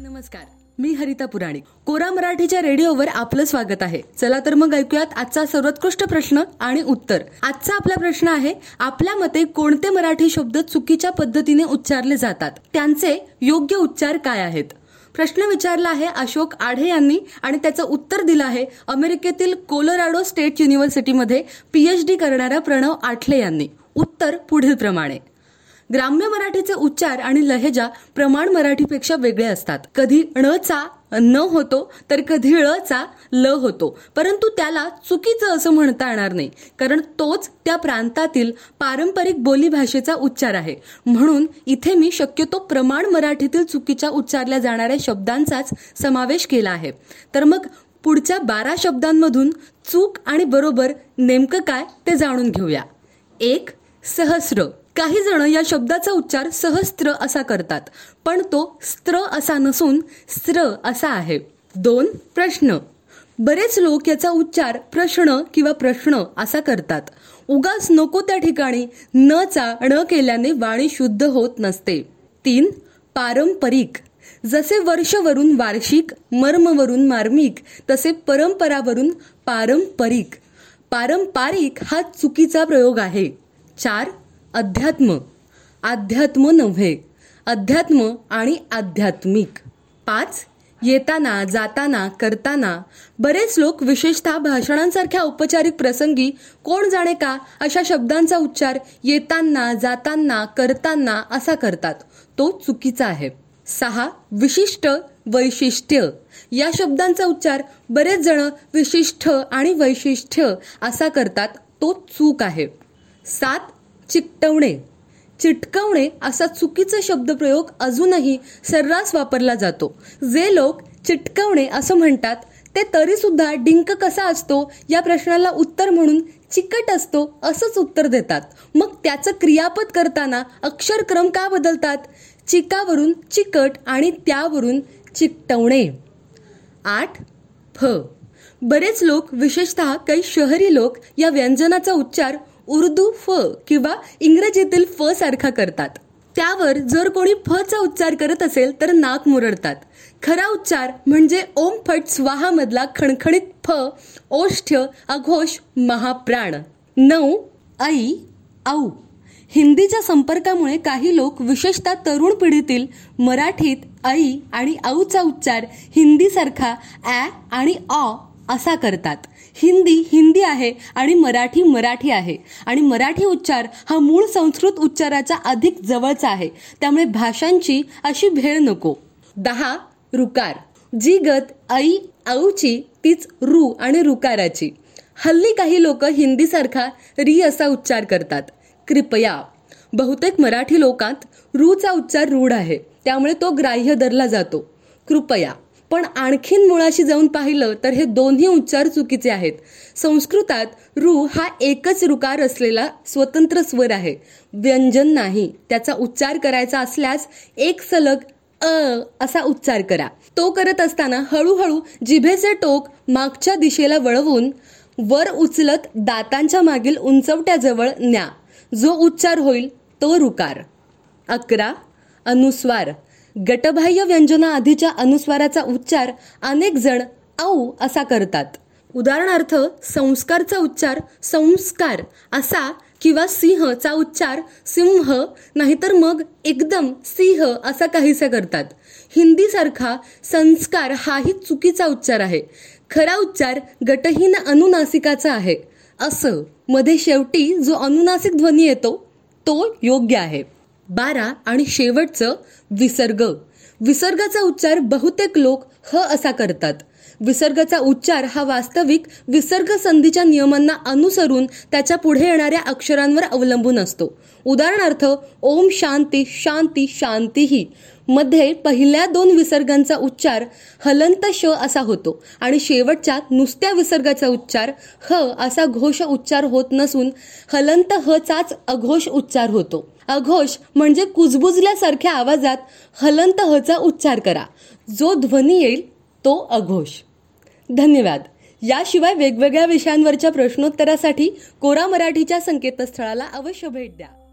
नमस्कार. मी हरिता पुराणी. कोरा मराठीच्या रेडिओवर आपलं स्वागत आहे. चला तर मग ऐकूयात आजचा सर्वोत्कृष्ट प्रश्न आणि उत्तर. आजचा आपला प्रश्न आहे आपल्या मते कोणते मराठी शब्द चुकीच्या पद्धतीने उच्चारले जातात? त्यांचे योग्य उच्चार काय आहेत? प्रश्न विचारला आहे अशोक आढे यांनी आणि त्याचं उत्तर दिलं आहे अमेरिकेतील कोलोराडो स्टेट युनिव्हर्सिटीमध्ये पीएचडी करणाऱ्या प्रणव आठले यांनी. उत्तर पुढील प्रमाणे ग्राम्य मराठीचे उच्चार आणि लहेजा प्रमाण मराठीपेक्षा वेगळे असतात. कधी णचा न होतो तर कधी ळचा ल होतो. परंतु त्याला चुकीचं असं म्हणता येणार नाही कारण तोच त्या प्रांतातील पारंपरिक बोलीभाषेचा उच्चार आहे. म्हणून इथे मी शक्यतो प्रमाण मराठीतील चुकीच्या उच्चारल्या जाणाऱ्या शब्दांचाच समावेश केला आहे. तर मग पुढच्या बारा शब्दांमधून चूक आणि बरोबर नेमकं काय ते जाणून घेऊया. एक सहस्र. काही जण या शब्दाचा उच्चार सहस्त्र असा करतात पण तो स्त्र असा नसून स्त्र असा आहे. दोन प्रश्न. बरेच लोक याचा उच्चार प्रश्न किंवा प्रश्न असा करतात. उगाच नको त्या ठिकाणी न चा न केल्याने वाणी शुद्ध होत नसते. तीन पारंपरिक. जसे वर्षवरून वार्षिक मर्मवरून मार्मिक तसे परंपरावरून पारंपरिक. पारंपारिक हा चुकीचा प्रयोग आहे. चार अध्यात्म अध्यात्म नव्हे अध्यात्म आणि आध्यात्मिक. पाच येताना जाताना करताना बरेच लोक विशेषतः भाषणांसारख्या औपचारिक प्रसंगी कोण जाणे का अशा शब्दांचा उच्चार येताना जाताना करताना असा करतात. तो चुकीचा आहे. सहा विशिष्ट वैशिष्ट्य. या शब्दांचा उच्चार बरेच जण विशिष्ट आणि वैशिष्ट्य असा करतात. तो चूक आहे. सात चिकटवणे. चिटकवणे असा चुकीचा शब्दप्रयोग अजूनही सर्रास वापरला जातो. जे लोक चिटकवणे असं म्हणतात ते तरी सुद्धा डिंक कसा असतो या प्रश्नाला उत्तर म्हणून चिकट असतो असंच उत्तर देतात. मग त्याचं क्रियापद करताना अक्षरक्रम का बदलतात? चिकावरून चिकट आणि त्यावरून चिकटवणे. आठ फ. बरेच लोक विशेषतः काही शहरी लोक या व्यंजनाचा उच्चार उर्दू फ किंवा इंग्रजीतील फ सारखा करतात. त्यावर जर कोणी फ चा उच्चार करत असेल तर नाक मुरडतात. खरा उच्चार म्हणजे ओम फट स्वाहामधला खणखणीत फ ओष्ठ्य अघोष महाप्राण. नऊ आई औ हिंदीच्या संपर्कामुळे काही लोक विशेषतः तरुण पिढीतील मराठीत ऐ आणि औचा उच्चार हिंदीसारखा ॲ आणि अ असा करतात. हिंदी हिंदी आहे आणि मराठी मराठी आहे. आणि मराठी उच्चार हा मूळ संस्कृत उच्चाराचा अधिक जवळचा आहे. त्यामुळे भाषांची अशी भेळ नको. दहा रुकार. जी गत आई औची तीच रु आणि रुकाराची. हल्ली काही लोक हिंदीसारखा री असा उच्चार करतात. कृपया. बहुतेक मराठी लोकांत रूचा उच्चार रूढ आहे. त्यामुळे तो ग्राह्य धरला जातो. कृपया. पण आणखीन मुळाशी जाऊन पाहिलं तर हे दोन्ही उच्चार चुकीचे आहेत. संस्कृतात रु हा एकच रुकार असलेला स्वतंत्र स्वर आहे. व्यंजन नाही. त्याचा उच्चार करायचा असल्यास एक सलग अ असा उच्चार करा. तो करत असताना हळूहळू जिभेचे टोक मागच्या दिशेला वळवून वर उचलत दातांच्या मागील उंचवट्याजवळ न्या. जो उच्चार होईल तो रुकार अकरा. अनुस्वार. गटबाह्य व्यंजना आधीच्या अनुस्वाराचा उच्चार अनेक जण औ असा करतात. उदाहरणार्थ संस्कारचा उच्चार संस्कार असा किंवा सिंहचा उच्चार सिंह नाहीतर मग एकदम सिंह असा काहीसा करतात. हिंदीसारखा संस्कार हाही चुकीचा उच्चार आहे. खरा उच्चार गटहीन अनुनासिकाचा आहे. असं. मध्ये शेवटी जो अनुनासिक ध्वनी येतो तो योग्य आहे. बारा आणि शेवटचं विसर्ग. विसर्गाचा उच्चार बहुतेक लोक ह असा करतात. विसर्गाचा उच्चार हा वास्तविक विसर्ग संधीच्या नियमांना अनुसरून त्याच्या पुढे येणाऱ्या अक्षरांवर अवलंबून असतो. उदाहरणार्थ ओम शांती शांती शांतीही. मध्ये पहिल्या दोन विसर्गांचा उच्चार हलंत श असा होतो आणि शेवटच्या नुसत्या विसर्गाचा उच्चार ह असा घोष उच्चार होत नसून हलंत ह चाच अघोष उच्चार होतो. अघोष म्हणजे कुजबुजल्यासारख्या आवाजात हलंत हचा उच्चार करा. जो ध्वनी येईल तो अघोष. धन्यवाद. याशिवाय वेगवेगळ्या विषयांवरच्या प्रश्नोत्तरासाठी कोरा मराठीच्या संकेतस्थळाला अवश्य भेट द्या.